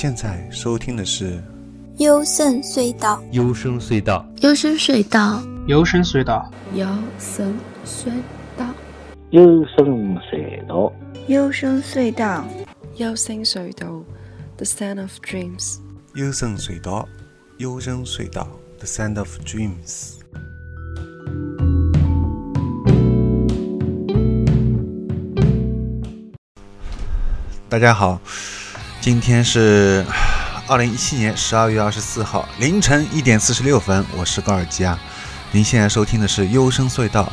现在收听的是幽深隧道，幽深隧道，幽深隧道，幽深隧道，幽深隧道，幽深隧道，幽深隧道，幽深隧道，The Sound of Dreams，幽深隧道，幽深隧道，The Sound of Dreams。大家好，今天是二零一七年十二月二十四号凌晨一点四十六分，我是高尔基啊。您现在收听的是《幽深隧道》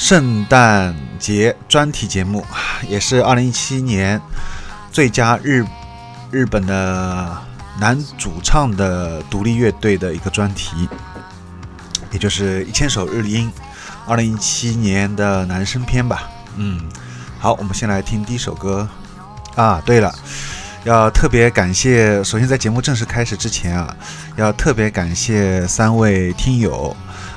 圣诞节专题节目，也是二零一七年最佳日日本的男主唱的独立乐队的一个专题，也就是《一千首日音》二零一七年的男生篇吧。嗯，好，我们先来听第一首歌。啊，对了，要特别感谢，首先在节目正式开始之前啊，要特别感谢三位听友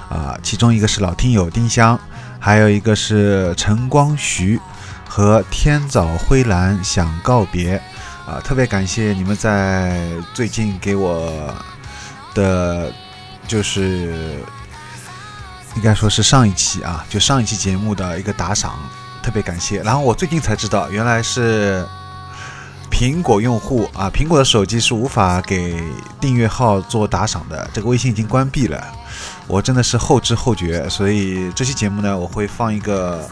啊，其中一个是老听友丁香，还有一个是晨光徐和天早灰蓝想告别啊，特别感谢你们在最近给我的，就是应该说是上一期啊，就上一期节目的一个打赏，特别感谢。然后我最近才知道，原来是。苹果用户啊，苹果的手机是无法给订阅号做打赏的，这个微信已经关闭了。我真的是后知后觉，所以这期节目呢，我会放一个，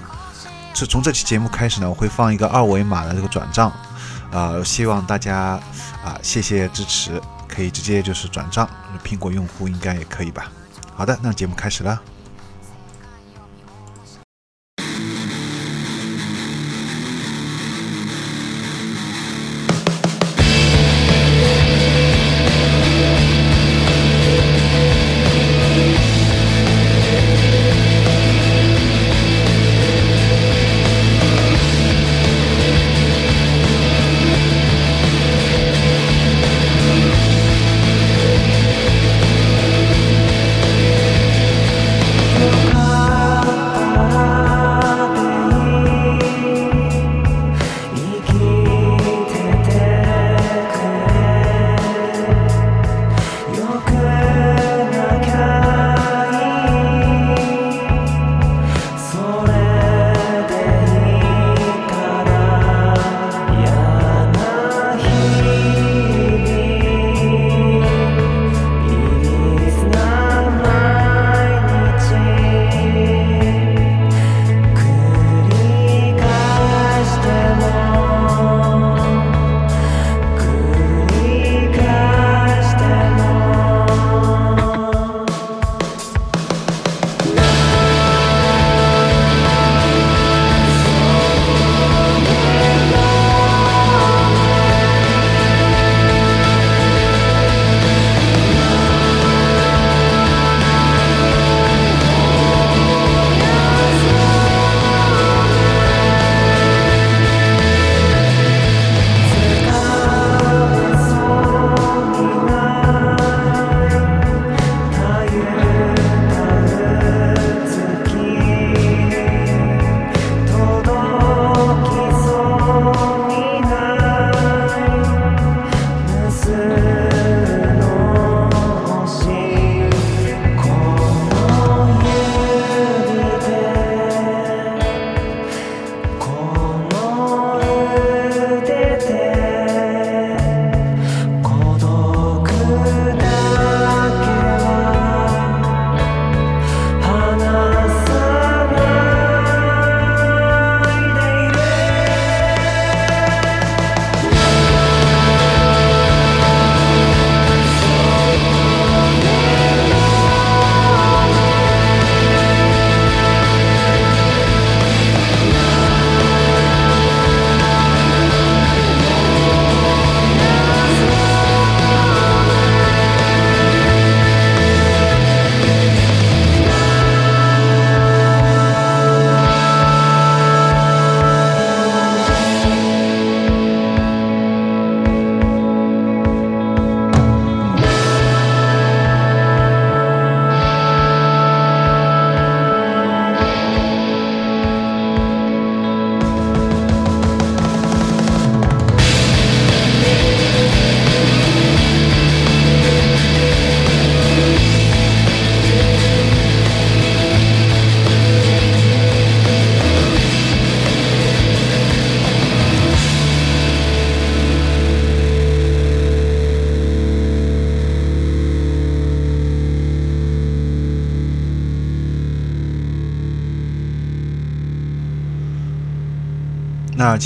是从这期节目开始呢，我会放一个二维码的这个转账，啊，希望大家啊，谢谢支持，可以直接就是转账，苹果用户应该也可以吧。好的，那节目开始了。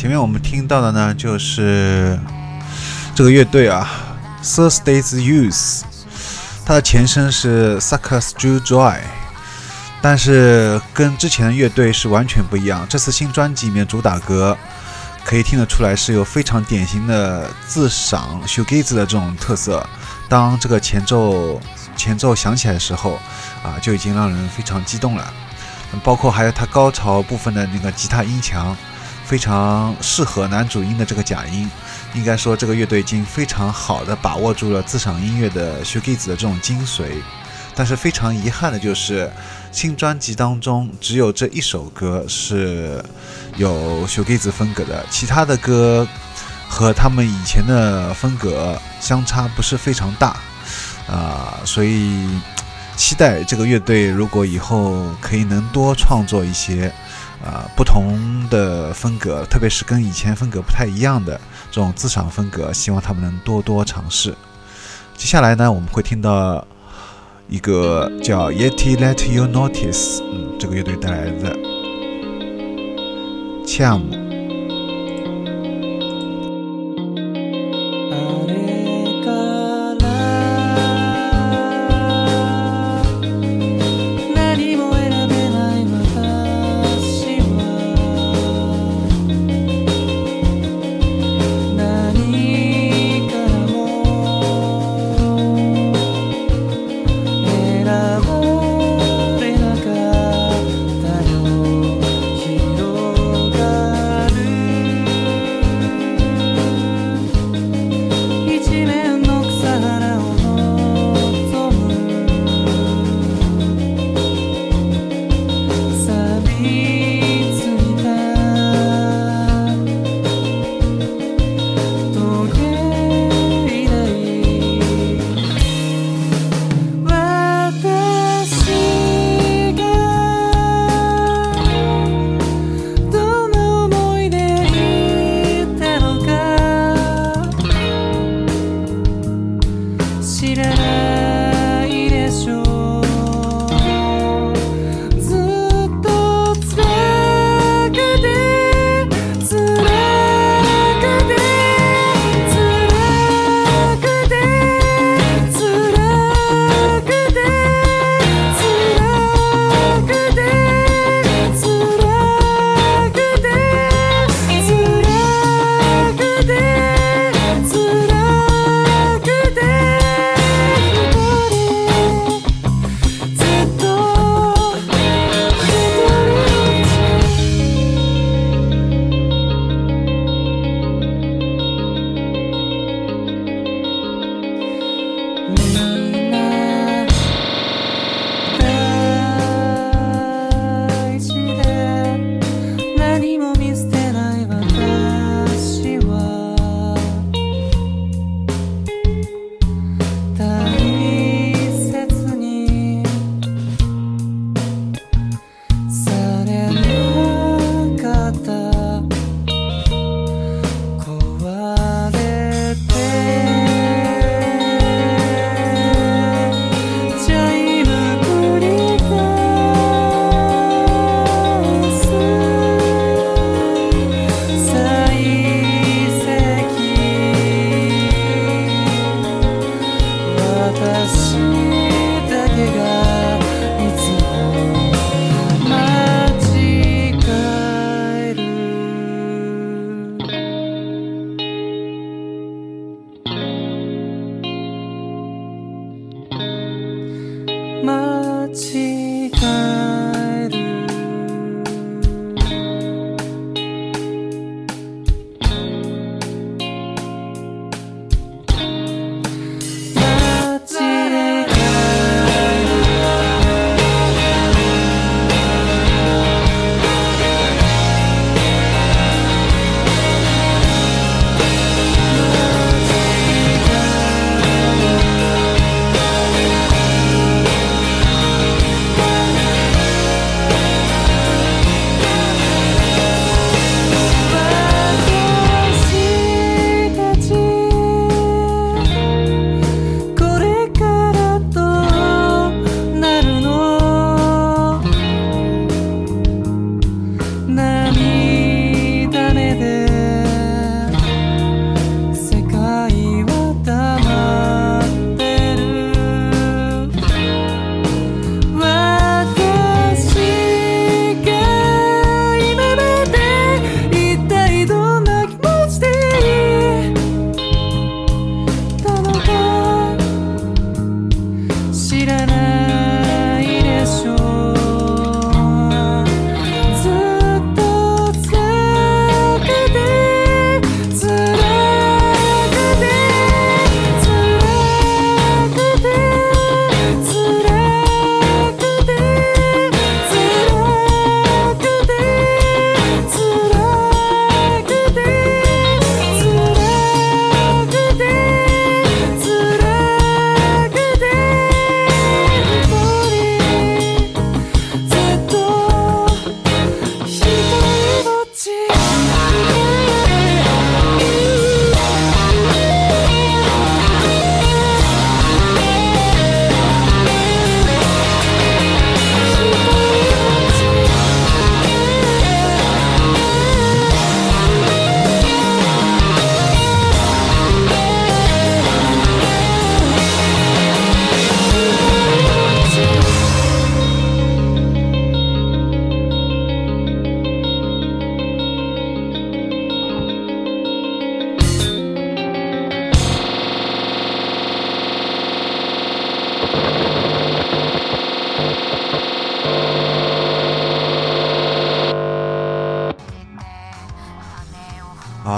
前面我们听到的呢，就是这个乐队啊，Thursday's Youth，它的前身是 Suckers Drew Joy，但是跟之前的乐队是完全不一样。这次新专辑里面主打歌可以听得出来是有非常典型的自赏 s h o g a z e 的这种特色。当这个前奏前奏响起来的时候，啊，就已经让人非常激动了。包括还有它高潮部分的那个吉他音墙，非常适合男主音的这个假音。应该说，这个乐队已经非常好的把握住了自赏音乐的 shoegaze 的这种精髓。但是非常遗憾的就是，新专辑当中只有这一首歌是有 shoegaze 风格的，其他的歌和他们以前的风格相差不是非常大啊，所以。期待这个乐队如果以后可以能多创作一些，啊不同的风格，特别是跟以前风格不太一样的这种自赏风格，希望他们能多多尝试。接下来呢，我们会听到一个叫 Yeti Let You Notice，嗯，这个乐队带来的 Cham。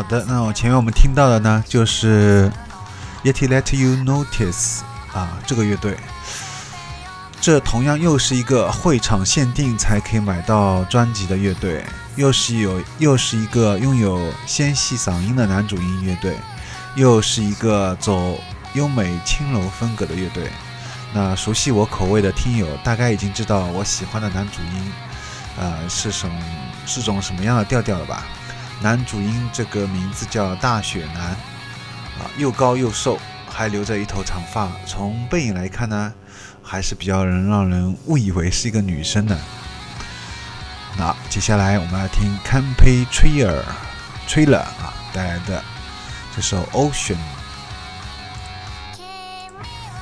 的，那我前面我们听到的呢，就是 Yeti Let You Notice 啊，这个乐队，这同样又是一个会场限定才可以买到专辑的乐队，又是有又是一个拥有纤细嗓音的男主音乐队，又是一个走优美轻柔风格的乐队。那熟悉我口味的听友大概已经知道我喜欢的男主音，呃，是什是种什么样的调调了吧？男主音这个名字叫大雪男，啊，又高又瘦，还留着一头长发。从背影来看呢，还是比较能让人误以为是一个女生的。那接下来我们来听 c a m p y t r i e r Trailer 啊带来的这首 Ocean。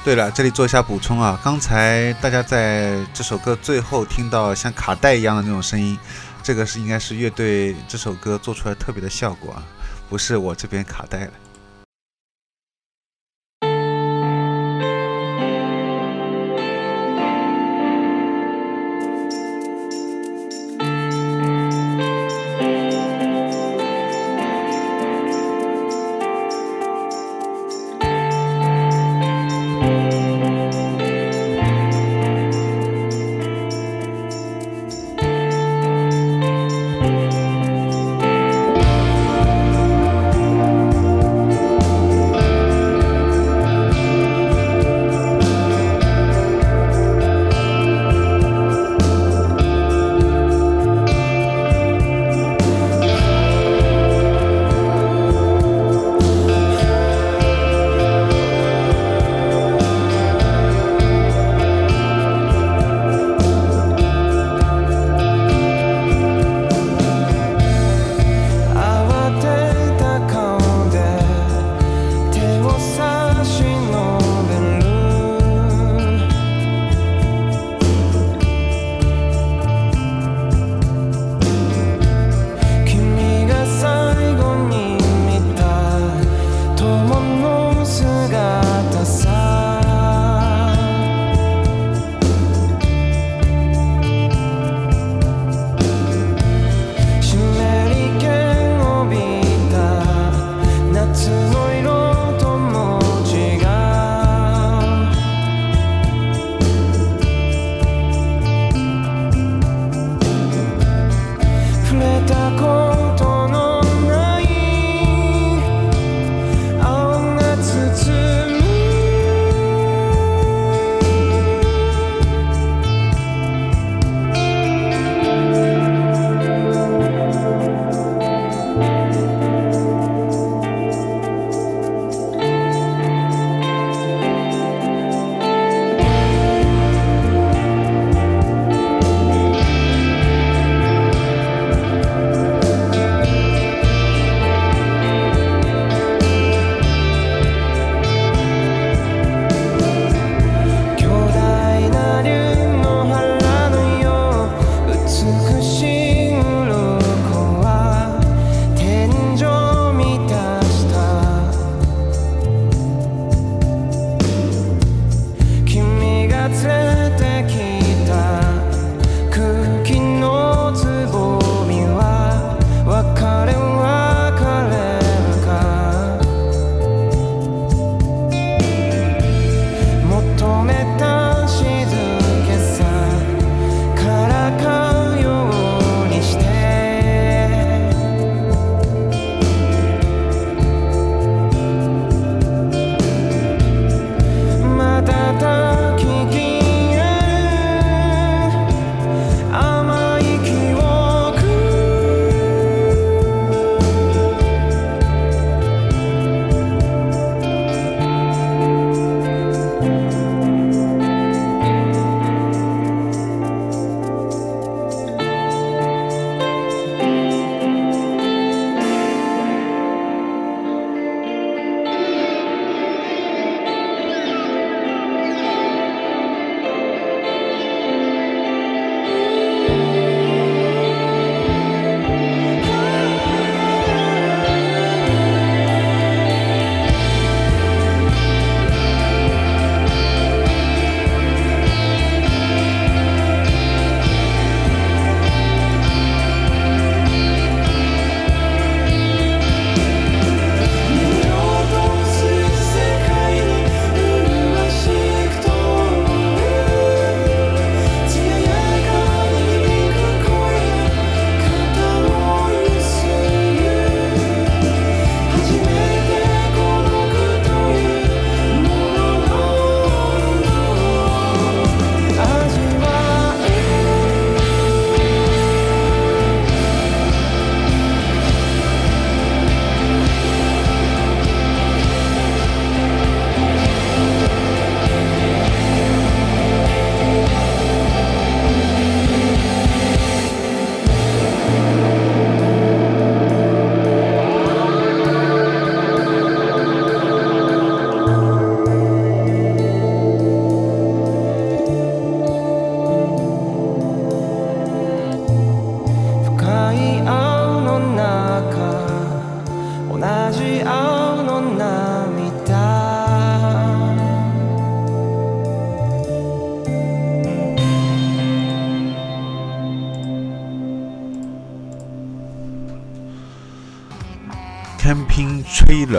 对了，这里做一下补充啊，刚才大家在这首歌最后听到像卡带一样的那种声音。这个是应该是乐队这首歌做出来特别的效果啊，不是我这边卡带了。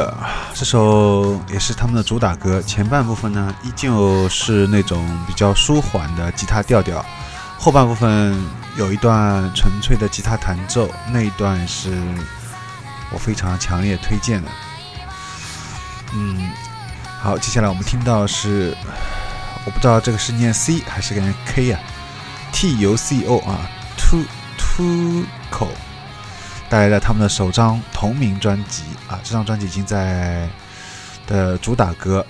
Trailer》这首也是他们的主打歌。前半部分呢，依旧是那种比较舒缓的吉他调调，后半部分有一段纯粹的吉他弹奏，那一段是我非常强烈推荐的。嗯，好，接下来我们听到是，我不知道这个是念 C 还是念 K 啊？T U C O 啊，To To Co 带来了他们的首张同名专辑。啊，这张专辑已经在的主打歌，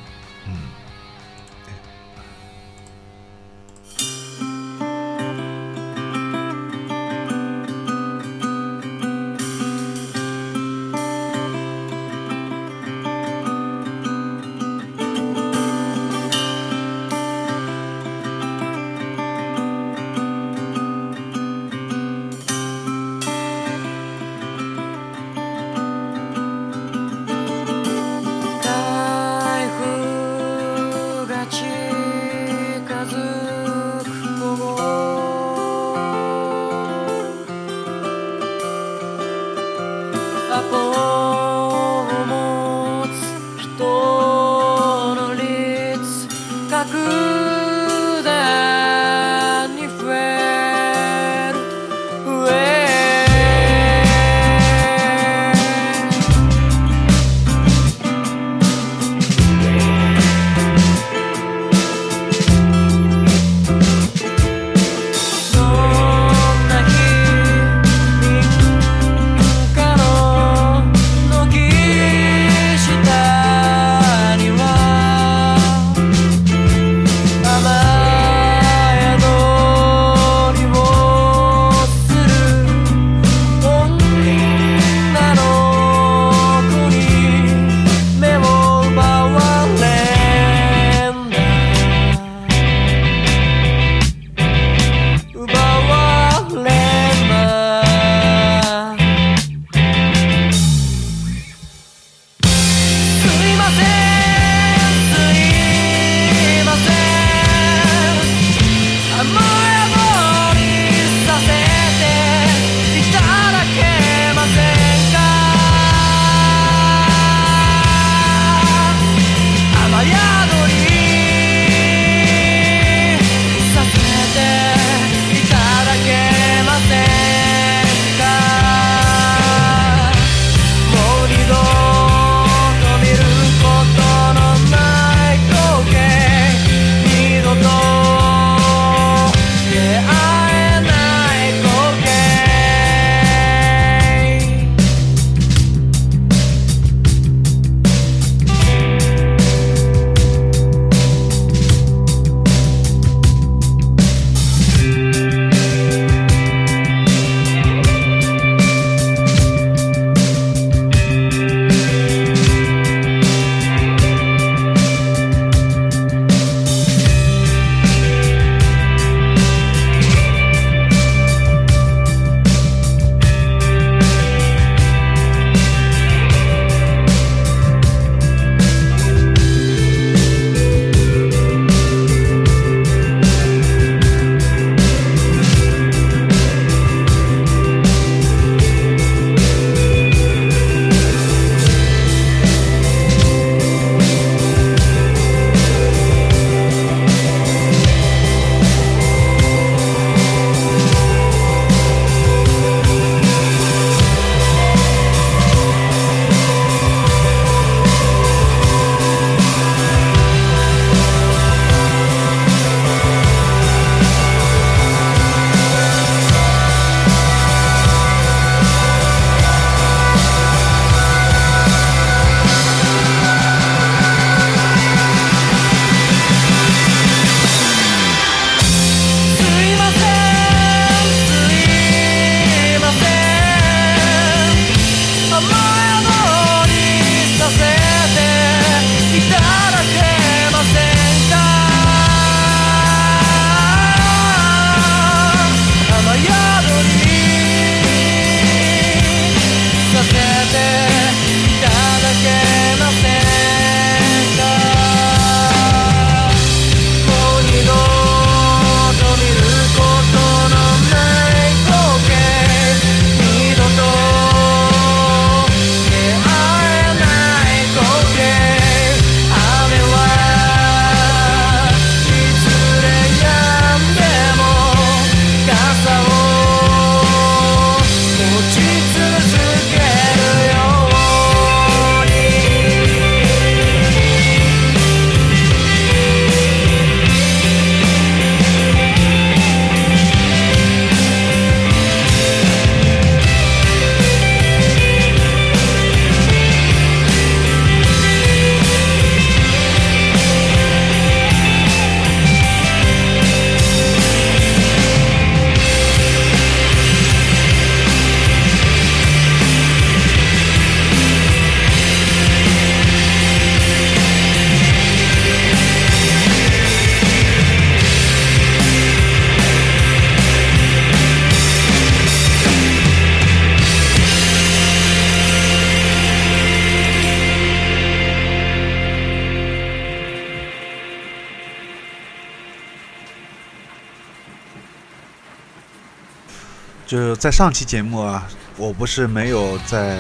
就是在上期节目啊，我不是没有在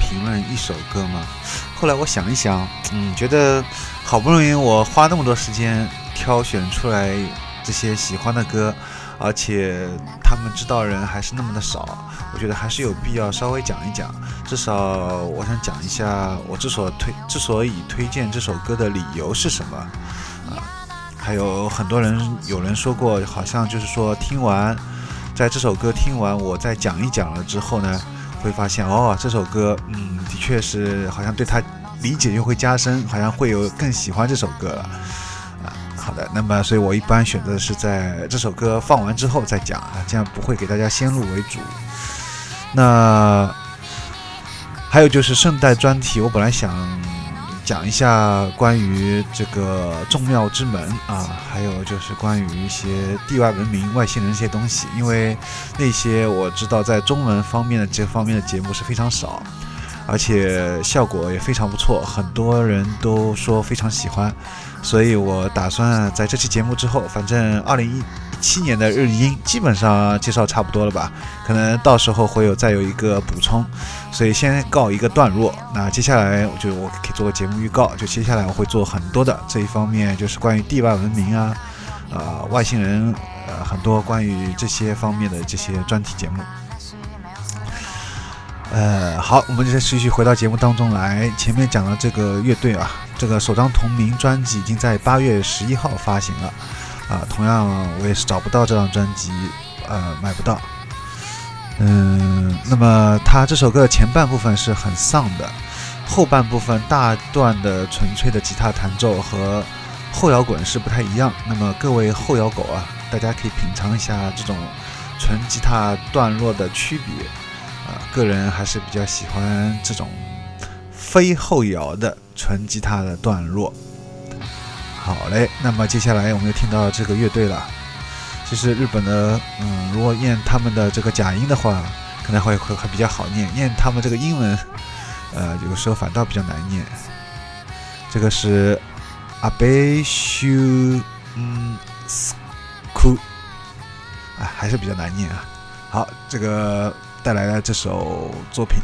评论一首歌吗？后来我想一想，嗯，觉得好不容易我花那么多时间挑选出来这些喜欢的歌，而且他们知道人还是那么的少，我觉得还是有必要稍微讲一讲。至少我想讲一下我之所推之所以推荐这首歌的理由是什么啊？还有很多人有人说过，好像就是说听完。在这首歌听完，我再讲一讲了之后呢，会发现哦，这首歌，嗯，的确是好像对他理解又会加深，好像会有更喜欢这首歌了。啊，好的，那么所以我一般选择是在这首歌放完之后再讲啊，这样不会给大家先入为主。那还有就是圣诞专题，我本来想。讲一下关于这个众庙之门啊，还有就是关于一些地外文明、外星人这些东西，因为那些我知道在中文方面的这方面的节目是非常少，而且效果也非常不错，很多人都说非常喜欢，所以我打算在这期节目之后，反正二零一。七年的日音基本上介绍差不多了吧？可能到时候会有再有一个补充，所以先告一个段落。那接下来我就我可以做个节目预告，就接下来我会做很多的这一方面，就是关于地外文明啊，呃，外星人，呃，很多关于这些方面的这些专题节目。呃，好，我们就继续回到节目当中来。前面讲了这个乐队啊，这个首张同名专辑已经在八月十一号发行了。啊，同样我也是找不到这张专辑，呃，买不到。嗯，那么他这首歌的前半部分是很丧的，后半部分大段的纯粹的吉他弹奏和后摇滚是不太一样。那么各位后摇狗啊，大家可以品尝一下这种纯吉他段落的区别。啊，个人还是比较喜欢这种非后摇的纯吉他的段落。好嘞，那么接下来我们又听到这个乐队了。其实日本的，嗯，如果念他们的这个假音的话，可能会会会比较好念。念他们这个英文，呃，有时候反倒比较难念。这个是阿贝修嗯斯库，啊，还是比较难念啊。好，这个带来的这首作品，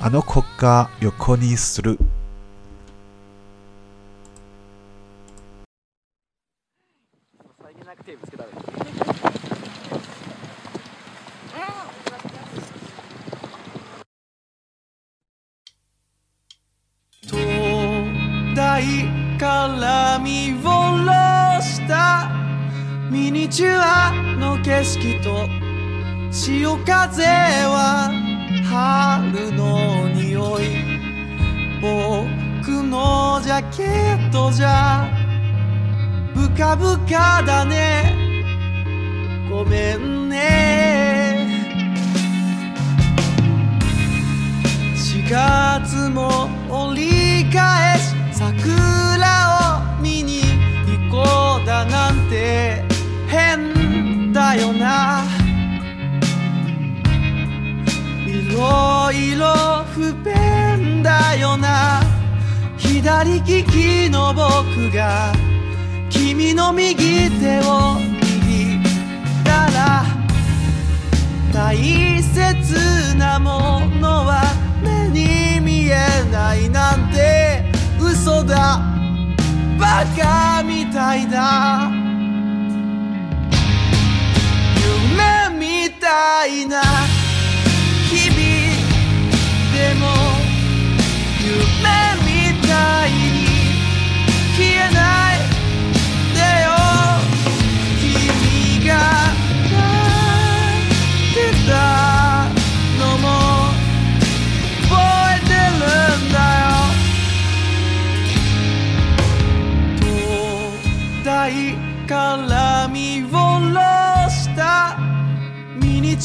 あの子が横にする。 いから見下ろした。ミニチュアの景色と潮風は春の匂い。僕のジャケットじゃ。ブカブカだね。ごめんね。4月も折り返し。桜を見に行こうだなんて変だよな。いろいろ不便だよな。左利きの僕が君の右手を握ったら大切なものは目に見えないなんて。嘘だ。バカみたいだ。夢みたいな。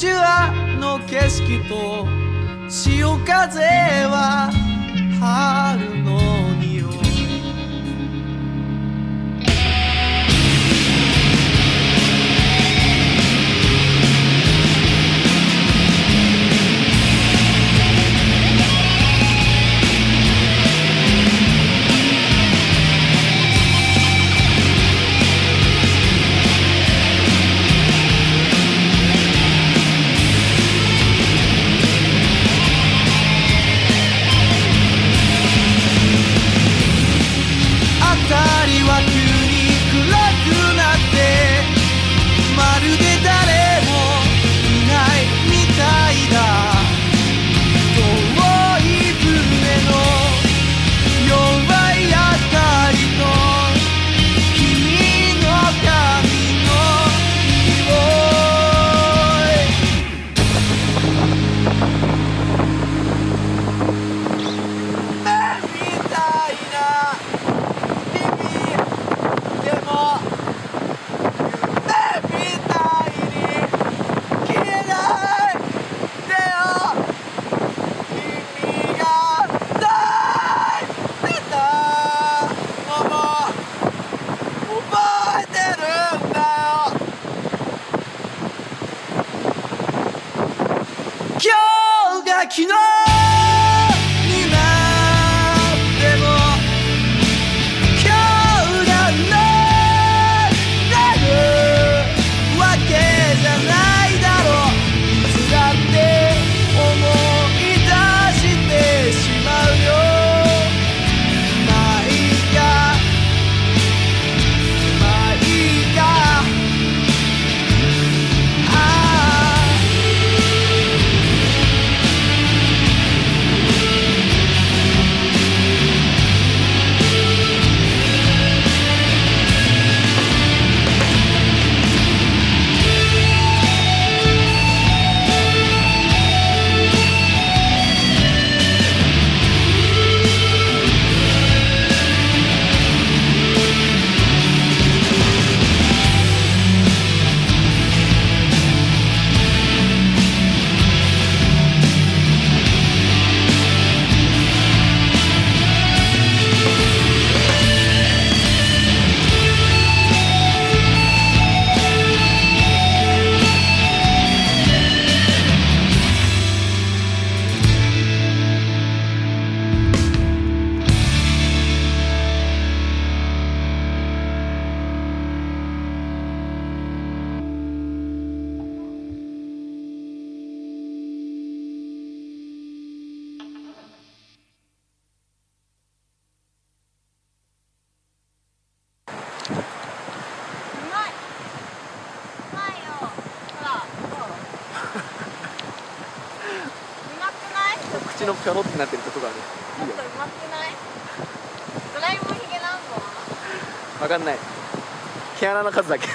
ミニチュアの景色と潮風は春 die 口のピョロってなってるとこがある。いい？よドラえもんひげ何本わかんない。毛穴の数だけ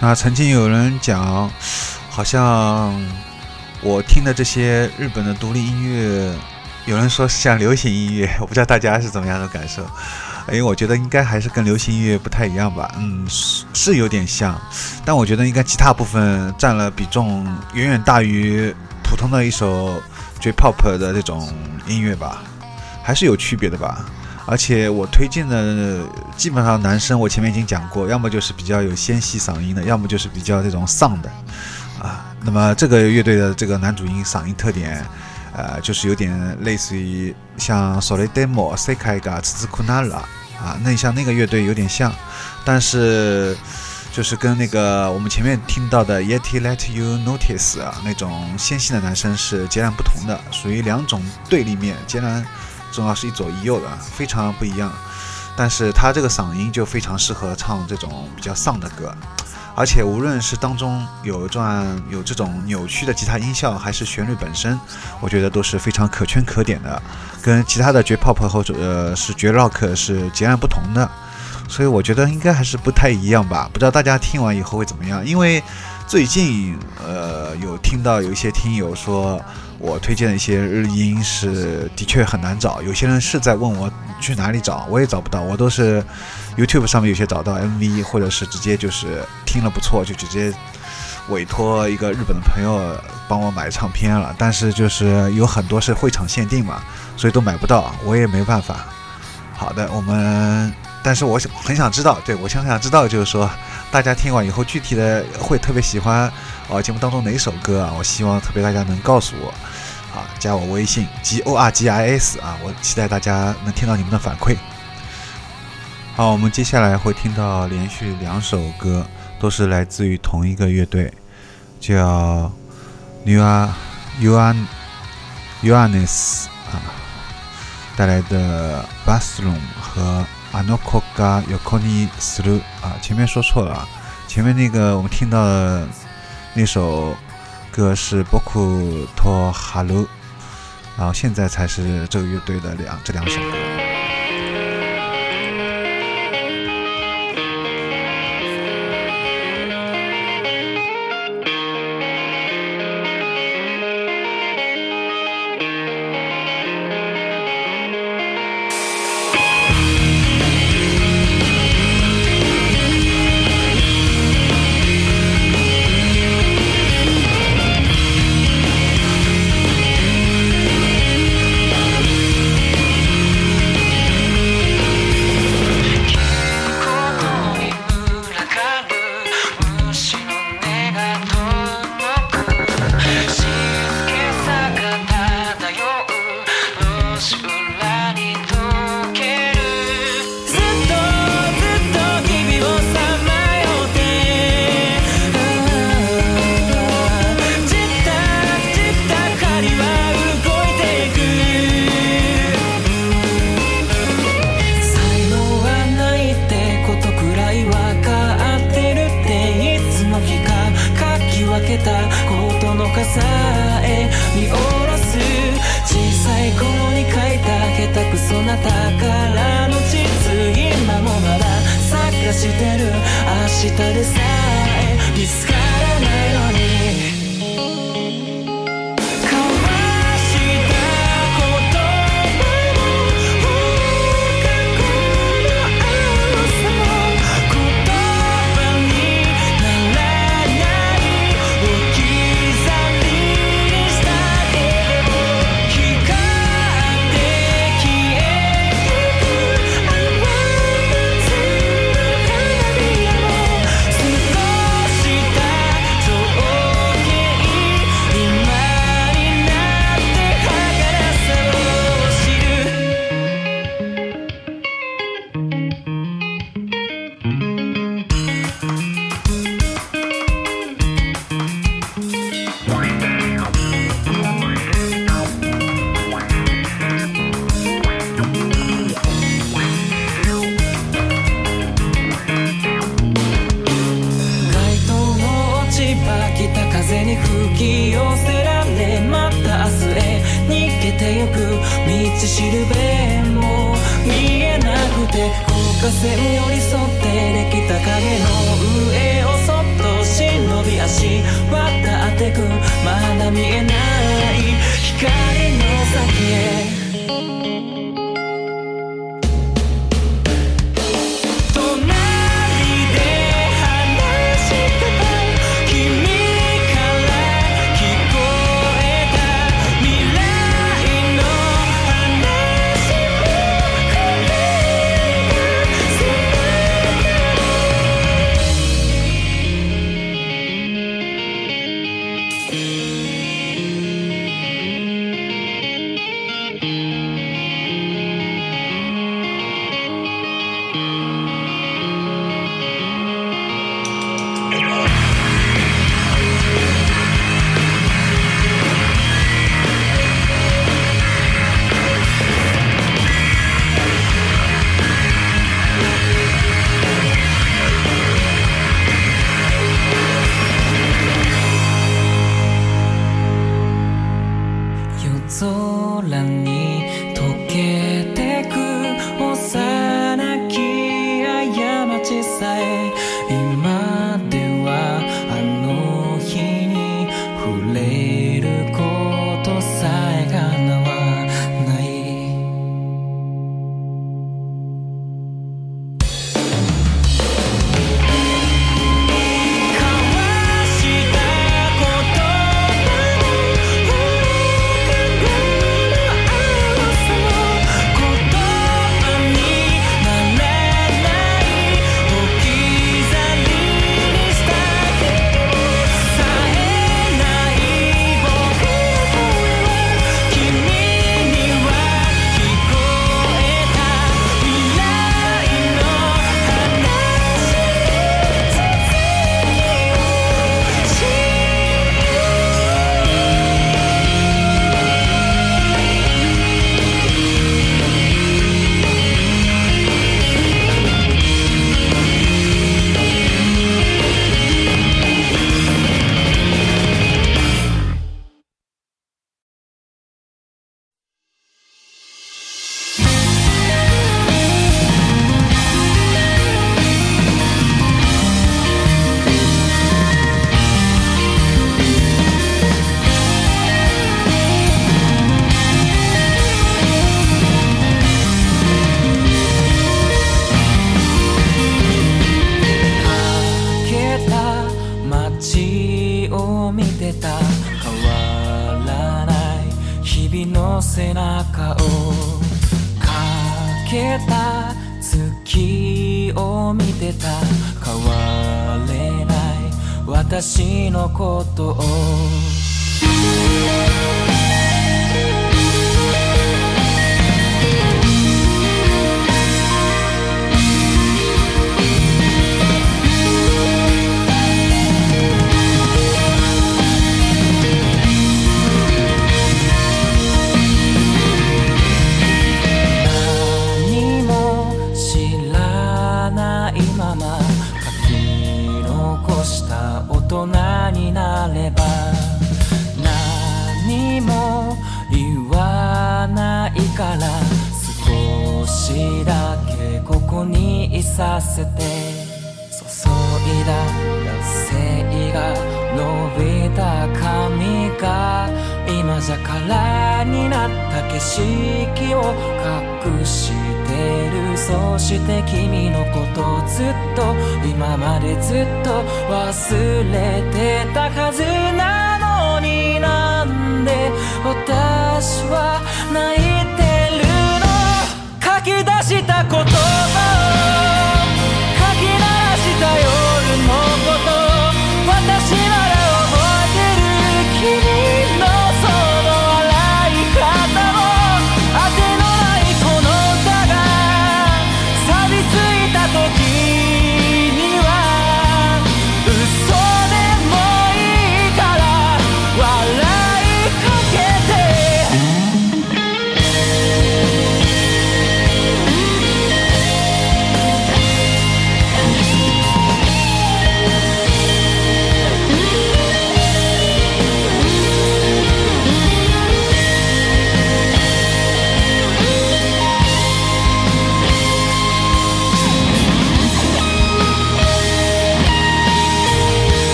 那曾经有人讲，好像我听的这些日本的独立音乐，有人说像流行音乐，我不知道大家是怎么样的感受。因 为我觉得应该还是跟流行音乐不太一样吧，嗯，是是有点像，但我觉得应该吉他部分占了比重远远大于普通的一首 J-pop 的这种音乐吧，还是有区别的吧。而且我推荐的基本上男生，我前面已经讲过，要么就是比较有纤细嗓音的，要么就是比较这种丧的，啊，那么这个乐队的这个男主音嗓音特点，呃，就是有点类似于像 Solidemo、Sekai ga Tsukunara 啊，那像那个乐队有点像，但是就是跟那个我们前面听到的 Yeti Let You Notice 啊那种纤细的男生是截然不同的，属于两种对立面，截然。重要是一左一右的，非常不一样。但是他这个嗓音就非常适合唱这种比较丧的歌，而且无论是当中有一段有这种扭曲的吉他音效，还是旋律本身，我觉得都是非常可圈可点的，跟其他的绝 pop 或者呃是绝 rock 是截然不同的。所以我觉得应该还是不太一样吧，不知道大家听完以后会怎么样？因为最近呃有听到有一些听友说。我推荐的一些日音是的确很难找，有些人是在问我去哪里找，我也找不到，我都是 YouTube 上面有些找到 MV，或者是直接就是听了不错就直接委托一个日本的朋友帮我买唱片了，但是就是有很多是会场限定嘛，所以都买不到，我也没办法。好的，我们，但是我想很想知道，对我想想知道就是说大家听完以后具体的会特别喜欢。哦，节目当中哪首歌啊？我希望特别大家能告诉我，啊，加我微信 g o r g i s 啊，我期待大家能听到你们的反馈。好，我们接下来会听到连续两首歌，都是来自于同一个乐队，叫 New U N U Anes 啊带来的 Bathroom 和 Anokoga Yokoni Suru 啊，前面说错了啊，前面那个我们听到的。那首歌是《Boku to Haru》，然后现在才是这个乐队的两这两首歌。明日でさ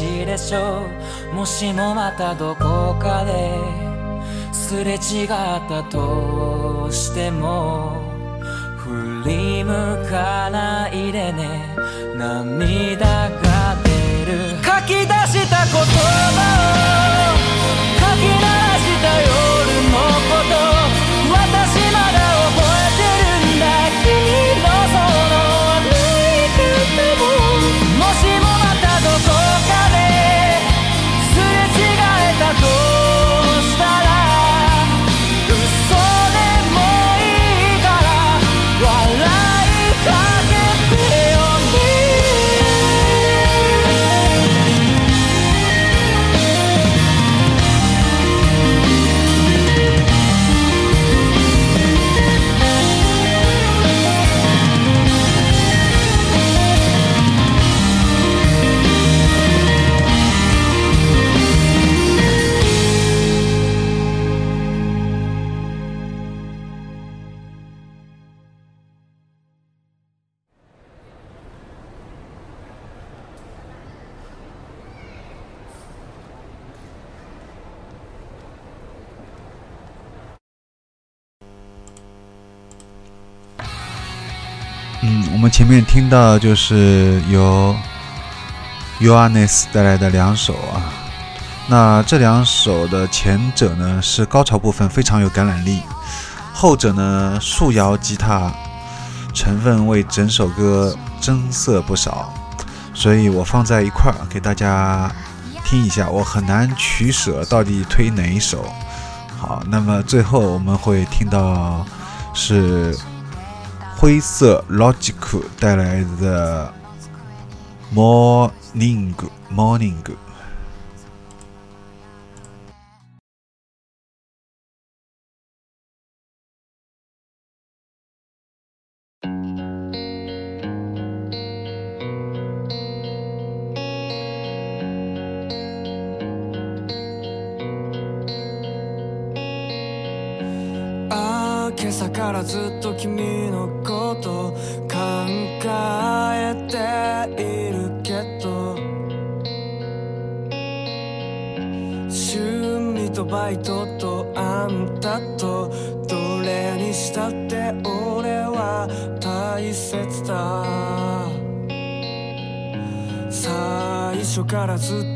しでしょうもしもまたどこかですれ違ったとしても振り向かないでね。涙が出る。書き出した言葉を我们前面听到就是由 uranus 带来的两首啊。那这两首的前者呢是高潮部分非常有感染力。后者呢树摇吉他成分为整首歌增色不少。所以我放在一块儿给大家听一下我很难取舍到底推哪一首。好那么最后我们会听到是灰色 Logic 带来的 Morning Morning。是。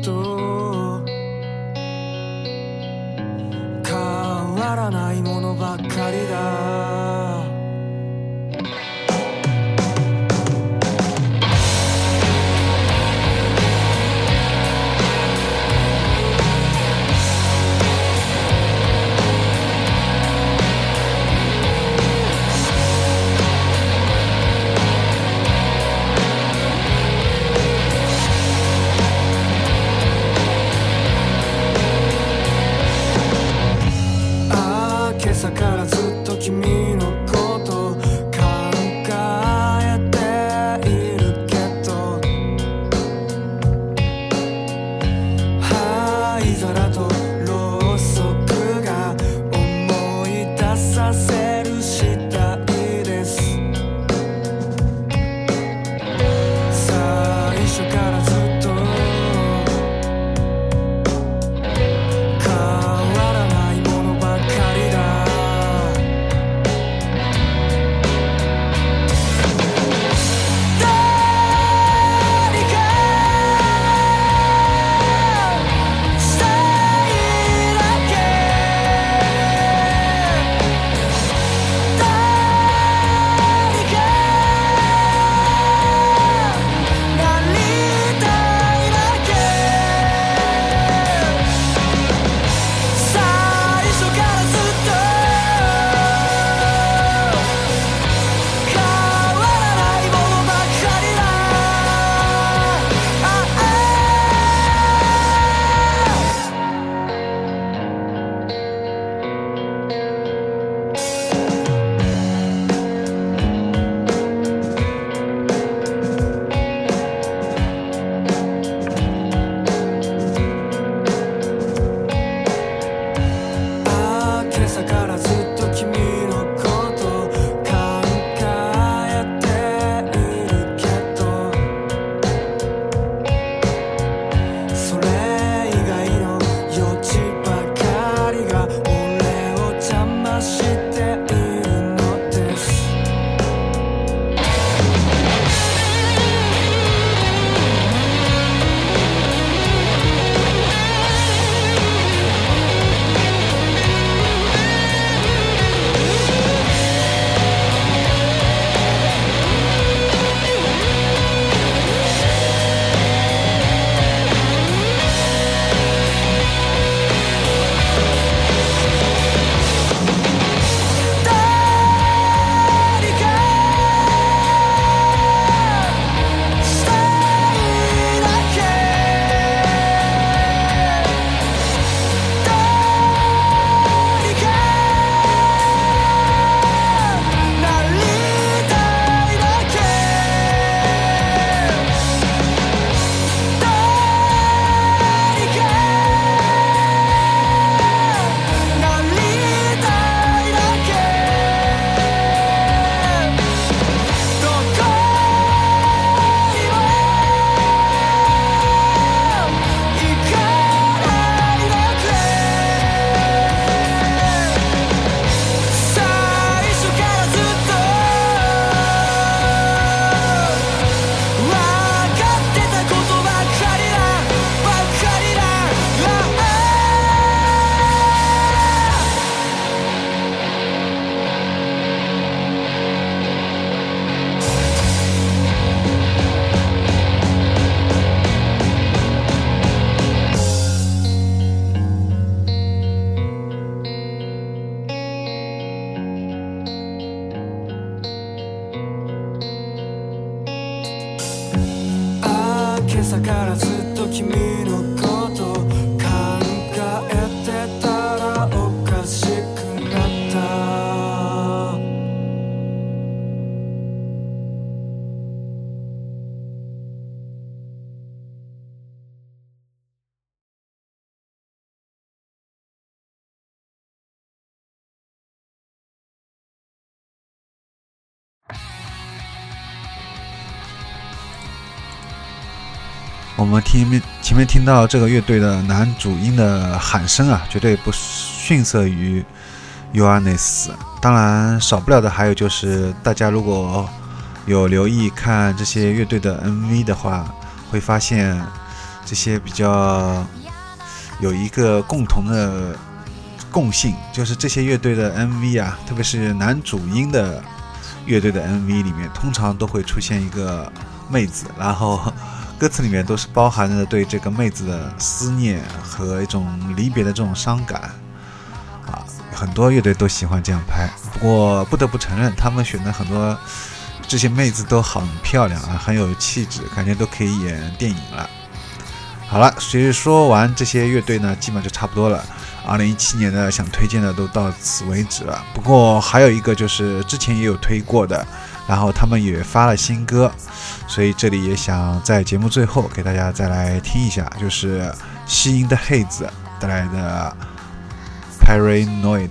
我们听面前面听到这个乐队的男主音的喊声啊，绝对不逊色于 Uranus。当然，少不了的还有就是，大家如果有留意看这些乐队的 MV 的话，会发现这些比较有一个共同的共性，就是这些乐队的 MV 啊，特别是男主音的乐队的 MV 里面，通常都会出现一个妹子，然后。歌词里面都是包含着对这个妹子的思念和一种离别的这种伤感啊，很多乐队都喜欢这样拍。不过不得不承认，他们选的很多这些妹子都很漂亮啊，很有气质，感觉都可以演电影了。好了，其实说完这些乐队呢，基本就差不多了。二零一七年的想推荐的都到此为止了。不过还有一个就是之前也有推过的，然后他们也发了新歌。所以这里也想在节目最后给大家再来听一下，就是西音的黑子带来的《Paranoid》。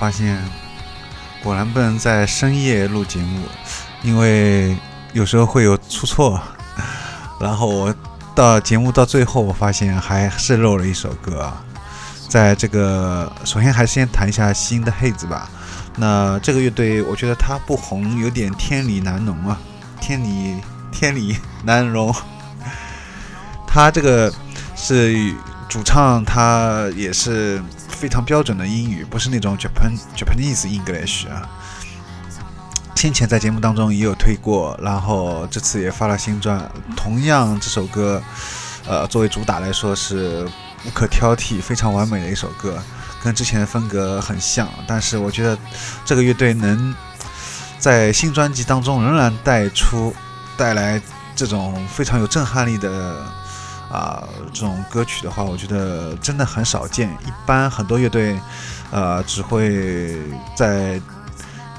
发现果然不能在深夜录节目，因为有时候会有出错。然后我到节目到最后，我发现还是漏了一首歌啊。在这个，首先还是先谈一下新的黑子吧。那这个乐队，我觉得他不红有点天理难容啊，天理天理难容。他这个是主唱，他也是非常标准的英语，不是那种 Japan Japanese English 啊。先前在节目当中也有推过，然后这次也发了新专，同样这首歌，呃，作为主打来说是无可挑剔、非常完美的一首歌。跟之前的风格很像，但是我觉得这个乐队能在新专辑当中仍然带出带来这种非常有震撼力的啊这种歌曲的话，我觉得真的很少见。一般很多乐队呃只会在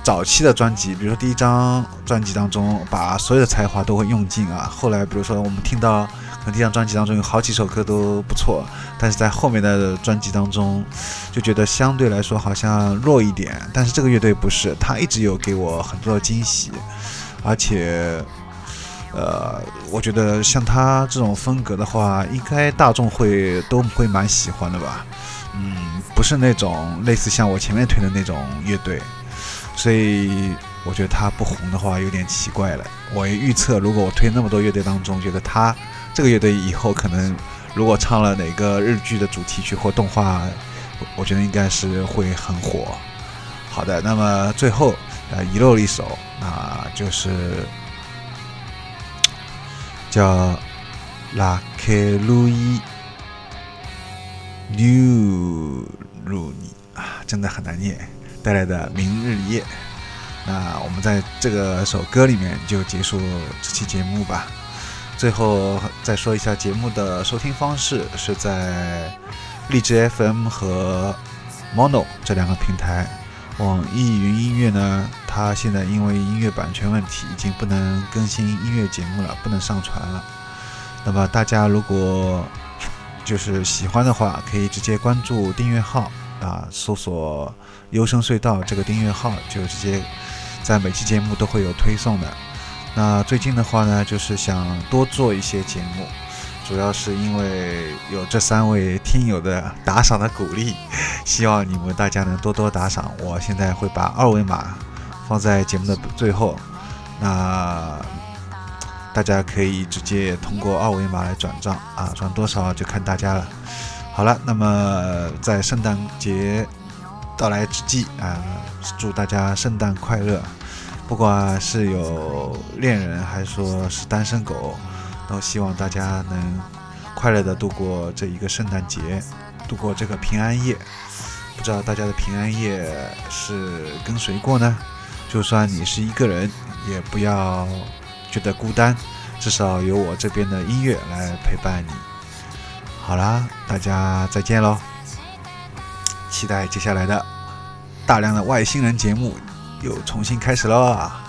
早期的专辑，比如说第一张专辑当中把所有的才华都会用尽啊，后来比如说我们听到。那这张专辑当中有好几首歌都不错，但是在后面的专辑当中，就觉得相对来说好像弱一点。但是这个乐队不是，他一直有给我很多的惊喜，而且，呃，我觉得像他这种风格的话，应该大众会都会蛮喜欢的吧。嗯，不是那种类似像我前面推的那种乐队，所以我觉得他不红的话有点奇怪了。我预测，如果我推那么多乐队当中，觉得他。这个乐队以后可能，如果唱了哪个日剧的主题曲或动画，我觉得应该是会很火。好的，那么最后呃遗漏了一首，啊就是叫《拉克鲁伊纽鲁尼》啊，真的很难念，带来的《明日夜》。那我们在这个首歌里面就结束这期节目吧。最后再说一下节目的收听方式，是在荔枝 FM 和 Mono 这两个平台。网易云音乐呢，它现在因为音乐版权问题，已经不能更新音乐节目了，不能上传了。那么大家如果就是喜欢的话，可以直接关注订阅号啊，搜索“优声隧道”这个订阅号，就直接在每期节目都会有推送的。那最近的话呢，就是想多做一些节目，主要是因为有这三位听友的打赏的鼓励，希望你们大家能多多打赏。我现在会把二维码放在节目的最后，那大家可以直接通过二维码来转账啊，转多少就看大家了。好了，那么在圣诞节到来之际啊，祝大家圣诞快乐。不管是有恋人还是说是单身狗，都希望大家能快乐的度过这一个圣诞节，度过这个平安夜。不知道大家的平安夜是跟谁过呢？就算你是一个人，也不要觉得孤单，至少有我这边的音乐来陪伴你。好啦，大家再见喽！期待接下来的大量的外星人节目。又重新开始了。